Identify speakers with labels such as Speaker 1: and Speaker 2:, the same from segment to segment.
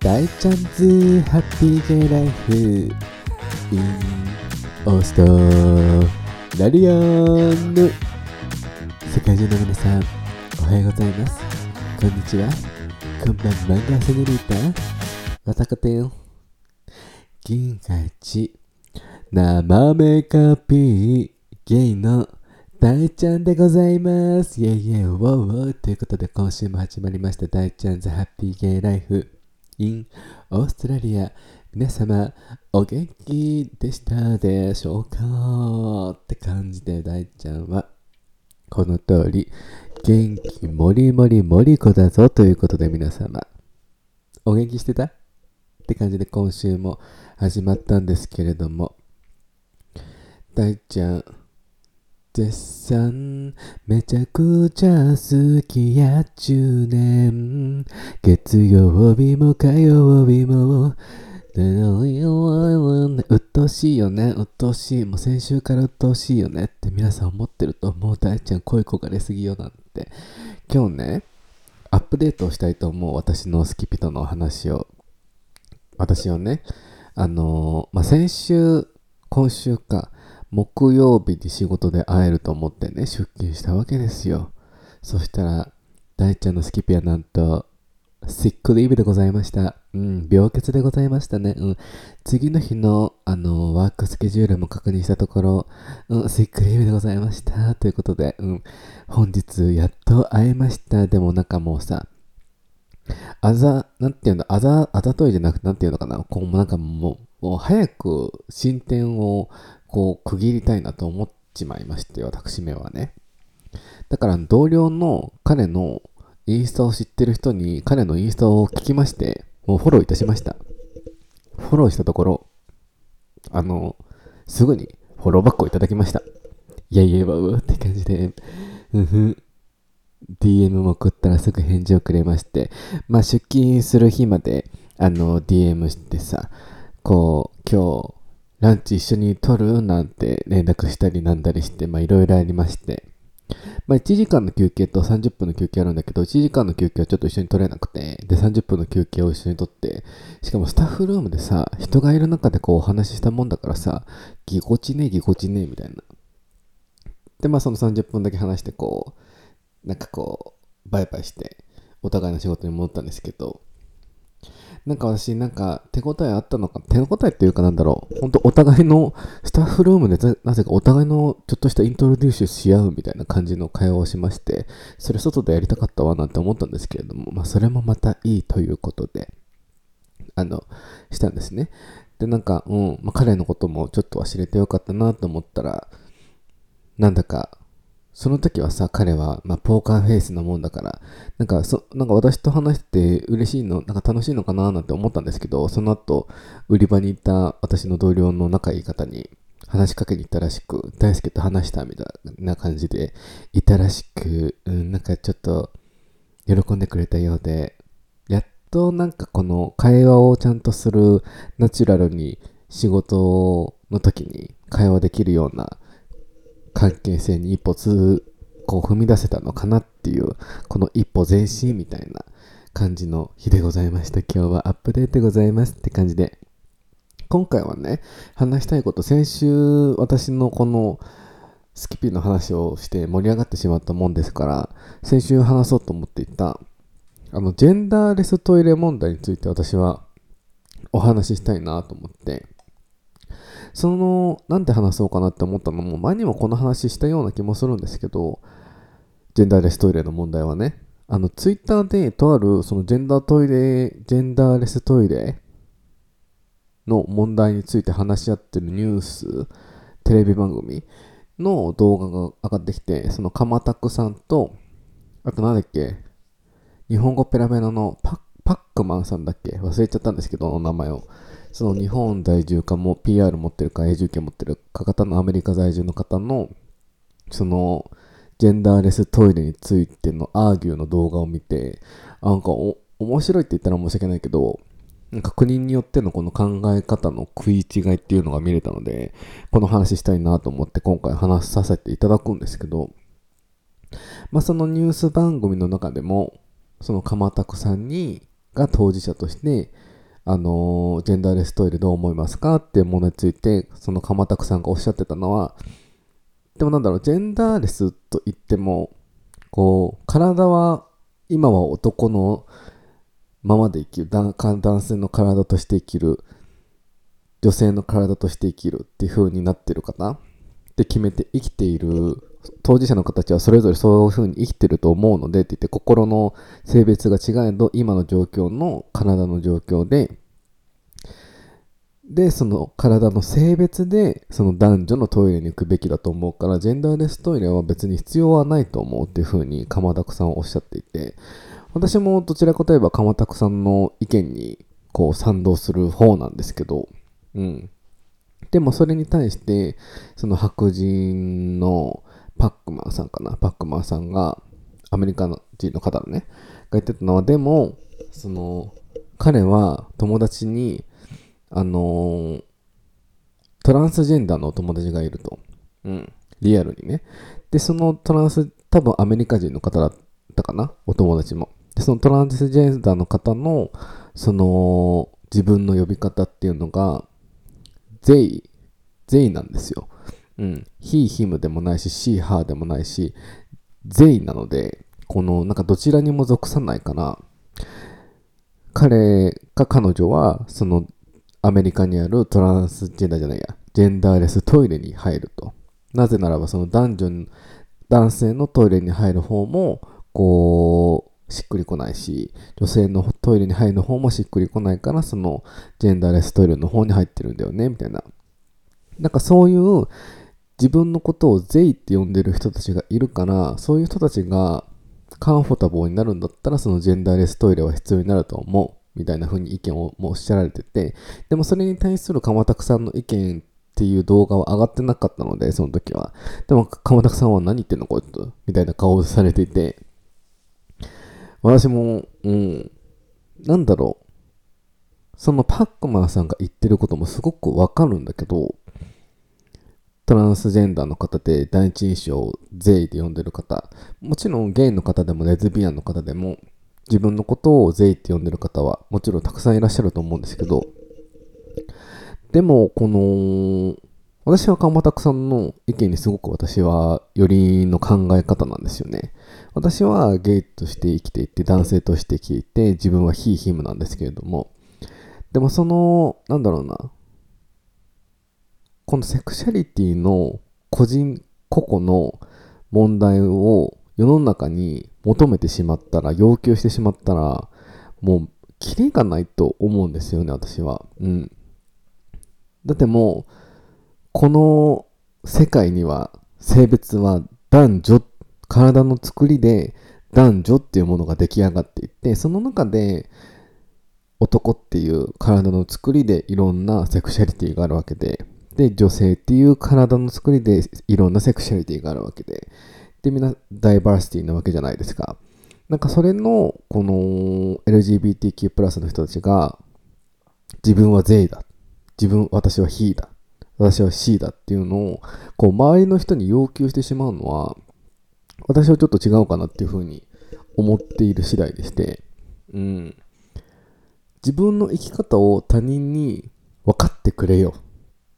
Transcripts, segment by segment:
Speaker 1: 大ちゃんズハッピーゲイライフ。in オーストラリアン世界中の皆さんおはようございます。こんにちは。こんばんは。ガセネリータわたかてよ銀河一生メカピーゲイの大ちゃんでございます。イェイイェイウォーウォー。ということで今週も始まりました大ちゃんズハッピーゲイライフ。In オーストラリア皆様お元気でしたでしょうかって感じで大ちゃんはこの通り元気もりもりもり子だぞということで皆様お元気してた？って感じで今週も始まったんですけれども大ちゃん絶賛めちゃくちゃ好きや10年月曜日も火曜日もうっとしいよね。うっとしいもう先週からうっとしいよねって皆さん思ってるともう大ちゃん声焦がれすぎよなんて。今日ねアップデートをしたいと思う私のスキピとの話を。私はねあのー、まあ、先週今週か木曜日に仕事で会えると思ってね、出勤したわけですよ。そしたら、大ちゃんのスキピはなんと、シックリーブでございました。うん、病欠でございましたね。うん。次の日の、あの、ワークスケジュールも確認したところ、うん、シックリーブでございました。ということで、うん、本日やっと会えました。でもなんかもうさ、あざ、なんていうの、あざ、あざといじゃなくて、なんていうのかな、こう、なんかもう、もう早く進展をこう区切りたいなと思っちまいまして、私めはね。だから同僚の彼のインスタを知ってる人に彼のインスタを聞きまして、もうフォローいたしました。フォローしたところ、あの、すぐにフォローバックをいただきました。いやいや、わうって感じで、うんふん。DM も送ったらすぐ返事をくれまして、まあ出勤する日まで、あの、DM してさ、こう、今日、ランチ一緒に取るなんて連絡したりなんだりして、まあいろいろありまして、まあ1時間の休憩と30分の休憩あるんだけど、1時間の休憩はちょっと一緒に取れなくて、で30分の休憩を一緒に取って、しかもスタッフルームでさ、人がいる中でこうお話ししたもんだからさ、ぎこちねえぎこちねえみたいな。で、まあその30分だけ話してこう、なんかこう、バイバイして、お互いの仕事に戻ったんですけど、なんか私、なんか手応えあったのか、手応えっていうかなんだろう、本当お互いのスタッフルームでなぜかお互いのちょっとしたイントロデュースし合うみたいな感じの会話をしまして、それ外でやりたかったわなんて思ったんですけれども、まあそれもまたいいということで、あの、したんですね。で、なんか、うん、まあ彼のこともちょっと忘れてよかったなと思ったら、なんだかその時はさ、彼は、まあ、ポーカーフェイスなもんだから、なんか、そ、なんか私と話して嬉しいの、なんか楽しいのかななんて思ったんですけど、その後、売り場に行った私の同僚の仲いい方に話しかけに行ったらしく、大輔と話したみたいな感じで、いたらしく、うん、なんかちょっと、喜んでくれたようで、やっとなんかこの会話をちゃんとするナチュラルに仕事の時に会話できるような関係性に一歩つこう踏み出せたのかなっていうこの一歩前進みたいな感じの日でございました今日はアップデートでございますって感じで今回はね話したいこと先週私のこのスキピの話をして盛り上がってしまったもんですから先週話そうと思っていたあのジェンダーレストイレ問題について私はお話ししたいなと思ってその、なんで話そうかなって思ったのも、前にもこの話したような気もするんですけど、ジェンダーレストイレの問題はね、あの、ツイッターでとある、そのジェンダートイレ、ジェンダーレストイレの問題について話し合ってるニュース、テレビ番組の動画が上がってきて、そのかまたくさんと、あとなんだっけ、日本語ペラペラのパックマンさんだっけ？忘れちゃったんですけど、名前を。その日本在住かも PR 持ってるか永住権持ってるか方のアメリカ在住の方のそのジェンダーレストイレについてのアーギューの動画を見てなんか面白いって言ったら申し訳ないけどなんか国によってのこの考え方の食い違いっていうのが見れたのでこの話したいなと思って今回話させていただくんですけどまあそのニュース番組の中でもその鎌田さんにが当事者としてあのジェンダーレストイレどう思いますかっていうものについてその鎌田さんがおっしゃってたのはでもなんだろうジェンダーレスと言ってもこう体は今は男のままで生きる男性の体として生きる女性の体として生きるっていう風になってる方って決めて生きている当事者の方たちはそれぞれそういう風に生きてると思うのでって言って心の性別が違えど今の状況の体の状況ででその体の性別でその男女のトイレに行くべきだと思うからジェンダーレストイレは別に必要はないと思うっていう風に鎌田さんはおっしゃっていて私もどちらかといえば鎌田さんの意見にこう賛同する方なんですけどうん。でもそれに対してその白人のパックマンさんかな？パックマンさんがアメリカ人の方のねが言ってたのはでもその彼は友達にあのー、トランスジェンダーのお友達がいると。うん。リアルにね。で、そのトランス、多分アメリカ人の方だったかな？お友達も。で、そのトランスジェンダーの方の、その、自分の呼び方っていうのが、ゼイ、ゼイなんですよ。うん。ヒー、ヒムでもないし、シー、ハーでもないし、ゼイなので、この、なんかどちらにも属さないから、彼か彼女は、そのアメリカにあるトランスジェンダーじゃないや、ジェンダーレストイレに入ると。なぜならば、その男女、男性のトイレに入る方も、こう、しっくりこないし、女性のトイレに入る方もしっくりこないから、そのジェンダーレストイレの方に入ってるんだよね、みたいな。なんかそういう自分のことをゼイって呼んでる人たちがいるから、そういう人たちがカンフォタボーになるんだったら、そのジェンダーレストイレは必要になると思う。みたいな風に意見をもおっしゃられてて、でもそれに対する鎌田さんの意見っていう動画は上がってなかったので、その時は。でも、鎌田さんは何言ってんのこいつみたいな顔をされていて、私も、うん、なんだろう。そのパックマンさんが言ってることもすごくわかるんだけど、トランスジェンダーの方で第一印象をゼイで呼んでる方、もちろんゲイの方でもレズビアンの方でも、自分のことをゼイって呼んでる方はもちろんたくさんいらっしゃると思うんですけど、でも、この、私は鎌田さんの意見にすごく私はよりの考え方なんですよね。私はゲイとして生きていて、男性として生きていて、自分はヒーヒムなんですけれども、でもその、なんだろうな、このセクシャリティの個人個々の問題を世の中に求めてしまったら、要求してしまったら、もう、キリがないと思うんですよね、私は。うん。だってもう、この世界には、性別は男女、体の作りで男女っていうものが出来上がっていって、その中で、男っていう体の作りでいろんなセクシャリティがあるわけで、で、女性っていう体の作りでいろんなセクシャリティがあるわけで、でみんなダイバーシティなわけじゃないですか。なんかそれの、この LGBTQ+ プラスの人たちが、自分はイだ。自分、私はヒーだ。私は C だっていうのを、こう、周りの人に要求してしまうのは、私はちょっと違うかなっていうふうに思っている次第でして、うん。自分の生き方を他人に分かってくれよ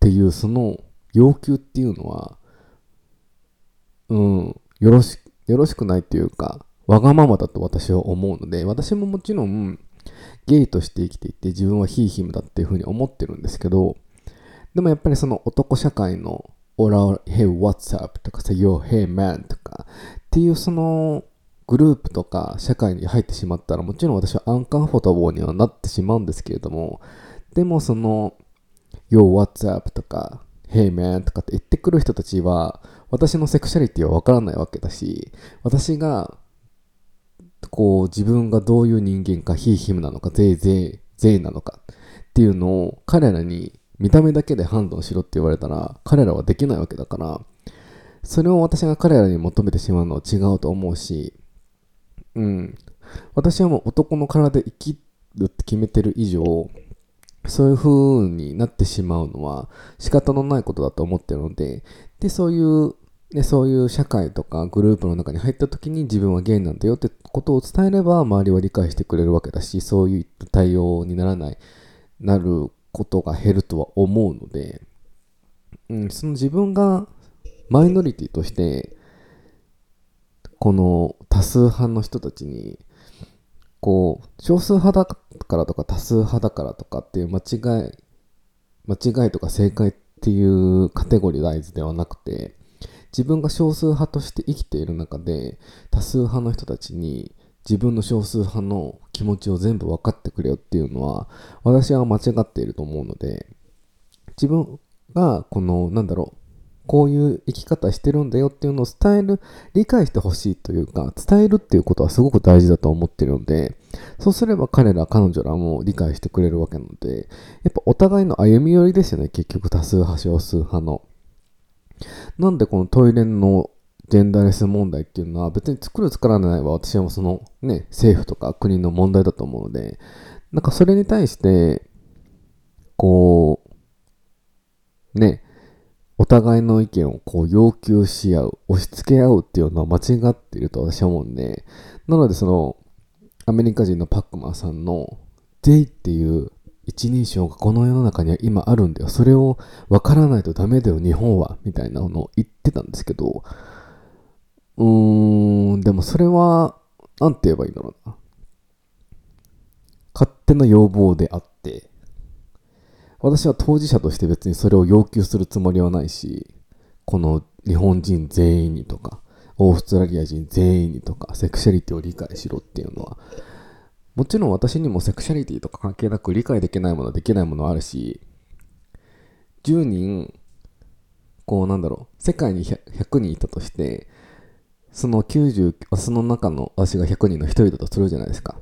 Speaker 1: っていうその要求っていうのは、うん、よろし、よろしくないっていうか、わがままだと私は思うので、私ももちろん、ゲイとして生きていて、自分はヒーヒムだっていうふうに思ってるんですけど、でもやっぱりその男社会の、オラ、Hey, what's up? とかさ、Yo, hey, man? とか、っていうその、グループとか社会に入ってしまったら、もちろん私はアンカンフォタボーにはなってしまうんですけれども、でもその、Yo, what's up? とか、Hey man とかって言ってくる人たちは、私のセクシャリティはわからないわけだし、私が、こう、自分がどういう人間か、ヒーヒムなのか、ゼイゼイ、ゼイなのかっていうのを彼らに見た目だけで判断しろって言われたら、彼らはできないわけだから、それを私が彼らに求めてしまうのは違うと思うし、うん。私はもう男の体で生きるって決めてる以上、そういう風になってしまうのは仕方のないことだと思ってるので、で、そういう、ね、そういう社会とかグループの中に入った時に自分はゲイなんだよってことを伝えれば周りは理解してくれるわけだし、そういう対応にならないなることが減るとは思うので、うん、その自分がマイノリティとしてこの多数派の人たちにこう少数派だからとか多数派だからとかっていう間違い間違いとか正解っていうカテゴリー大事ではなくて自分が少数派として生きている中で多数派の人たちに自分の少数派の気持ちを全部分かってくれよっていうのは私は間違っていると思うので自分がこのなんだろうこういう生き方してるんだよっていうのを伝える理解してほしいというか伝えるっていうことはすごく大事だと思ってるのでそうすれば彼ら彼女らも理解してくれるわけなのでやっぱお互いの歩み寄りですよね結局多数派少数派の。なんでこのトイレのジェンダーレス問題っていうのは別に作る作らないは私はそのね、政府とか国の問題だと思うので、なんかそれに対して、こう、ね、お互いの意見をこう要求し合う、押し付け合うっていうのは間違っていると私は思うんで、なのでその、アメリカ人のパックマンさんの J っていう一人称がこの世の中には今あるんだよ。それを分からないとダメだよ、日本は。みたいなのを言ってたんですけど、うーん、でもそれは、なんて言えばいいんだろうな。勝手な要望であって、私は当事者として別にそれを要求するつもりはないし、この日本人全員にとか、オーストラリア人全員にとか、セクシャリティを理解しろっていうのは、もちろん私にもセクシャリティとか関係なく理解できないものできないものあるし、10人、こうなんだろう、世界に 100, 100人いたとして、その90、その中の私が100人の1人だとするじゃないですか。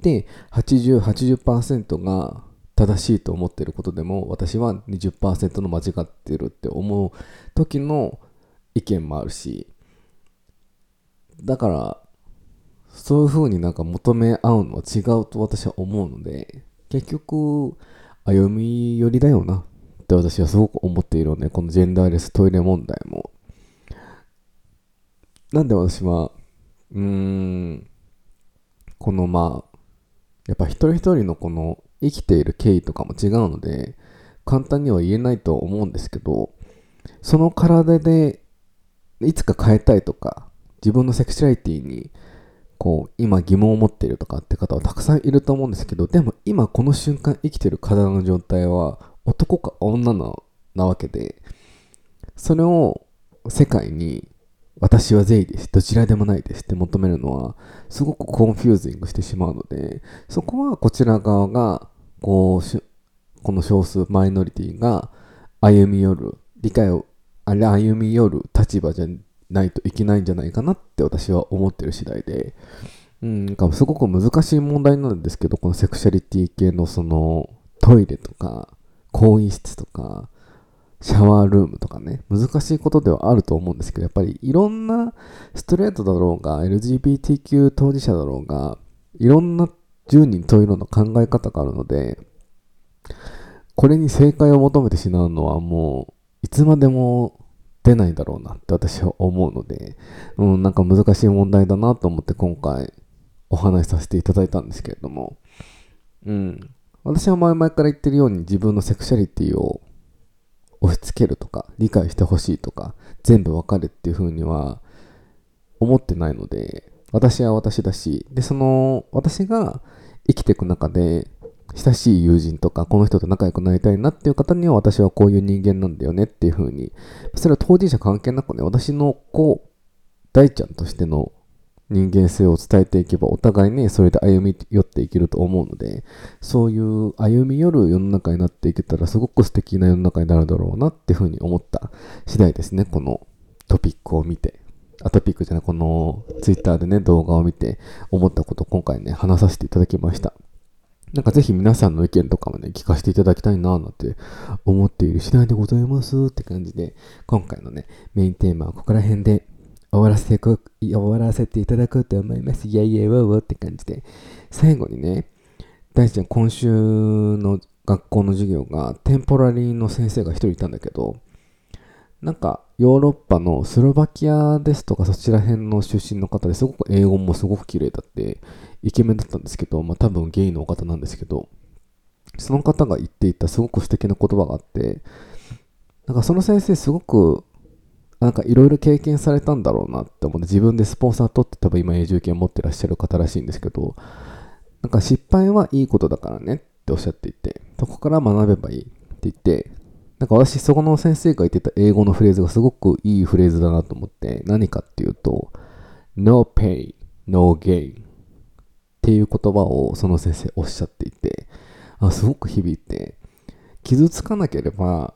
Speaker 1: で、80、80%が正しいと思ってることでも、私は20%の間違ってるって思う時の意見もあるし、だから、そういう風になんか求め合うのは違うと私は思うので、結局、歩み寄りだよなって私はすごく思っているので、このジェンダーレストイレ問題も。なんで私は、うーん、このまあ、やっぱ一人一人のこの生きている経緯とかも違うので、簡単には言えないと思うんですけど、その体でいつか変えたいとか、自分のセクシュアリティにこう今疑問を持っているとかって方はたくさんいると思うんですけど、でも今この瞬間生きている体の状態は男か女なわけで、それを世界に私は善意です。どちらでもないですって求めるのは、すごく confusing してしまうので、そこはこちら側が、こう、この少数マイノリティが歩み寄る、理解を、あれ歩み寄る立場じゃないといけないんじゃないかなって私は思ってる次第で、うん、なんかすごく難しい問題なんですけど、このセクシャリティ系のそのトイレとか、更衣室とか、シャワールームとかね、難しいことではあると思うんですけど、やっぱりいろんなストレートだろうが、LGBTQ 当事者だろうが、いろんな10人というの考え方があるので、これに正解を求めてしまうのはもう、いつまでも出ないだろうなって私は思うので、うん、なんか難しい問題だなと思って今回お話しさせていただいたんですけれども、うん、私は前々から言ってるように自分のセクシャリティを押し付けるとか理解してほしいとか全部わかるっていう風には思ってないので私は私だしでその私が生きていく中で親しい友人とかこの人と仲良くなりたいなっていう方には私はこういう人間なんだよねっていう風にそれは当事者関係なくね私の子大ちゃんとしての人間性を伝えていけばお互いね、それで歩み寄っていけると思うので、そういう歩み寄る世の中になっていけたらすごく素敵な世の中になるだろうなっていうふうに思った次第ですね、このトピックを見て。あ、トピックじゃない、このツイッターでね、動画を見て思ったことを今回ね、話させていただきました。なんかぜひ皆さんの意見とかもね、聞かせていただきたいななんて思っている次第でございますって感じで、今回のね、メインテーマはここら辺で終わらせて終わらせていただこうと思います。イェイイェイウォーウォーって感じで。最後にね、大ちゃん今週の学校の授業がテンポラリーの先生が一人いたんだけど、なんかヨーロッパのスロバキアですとかそちら辺の出身の方ですごく英語もすごく綺麗だってイケメンだったんですけど、まあ多分ゲイのお方なんですけど、その方が言っていたすごく素敵な言葉があってなんかその先生すごくなんかいろいろ経験されたんだろうなって思って自分でスポンサー取って多分今永住権持ってらっしゃる方らしいんですけどなんか失敗はいいことだからねっておっしゃっていてそこから学べばいいって言ってなんか私そこの先生が言ってた英語のフレーズがすごくいいフレーズだなと思って何かっていうと No pain, no gain っていう言葉をその先生おっしゃっていてあすごく響いて傷つかなければ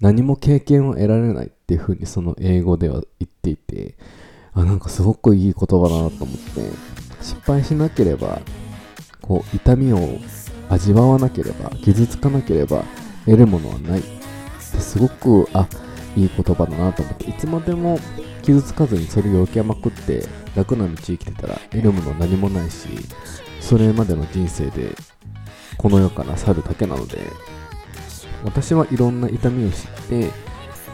Speaker 1: 何も経験を得られないっていうふうにその英語では言っていてあなんかすごくいい言葉だなと思って失敗しなければこう痛みを味わわなければ傷つかなければ得るものはないってすごくあいい言葉だなと思っていつまでも傷つかずにそれを受けまくって楽な道生きてたら得るものは何もないしそれまでの人生でこの世から去るだけなので私はいろんな痛みを知って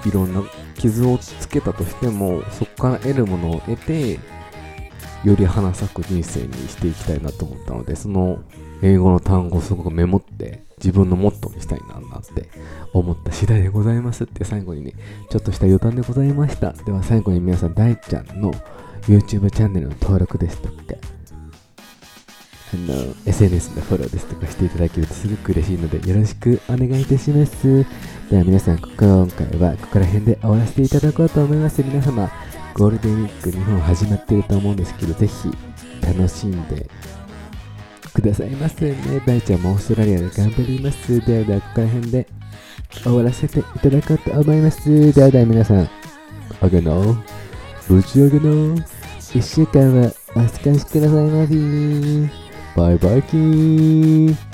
Speaker 1: いろんな傷をつけたとしてもそこから得るものを得てより花咲く人生にしていきたいなと思ったのでその英語の単語をすごくメモって自分のモットーにしたいななって思った次第でございますって最後にねちょっとした余談でございました。では最後に皆さん大ちゃんの YouTube チャンネルの登録ですとかあの SNS のフォローですとかしていただけるとすごく嬉しいのでよろしくお願いいたします。では皆さん今回はここら辺で終わらせていただこうと思います。皆様ゴールデンウィーク日本始まってると思うんですけどぜひ楽しんでくださいませね。大ちゃんもオーストラリアで頑張ります。ではではここら辺で終わらせていただこうと思います。ではでは皆さんあげのぶち上げの。1週間はお過ごしくださいませバイバイキーン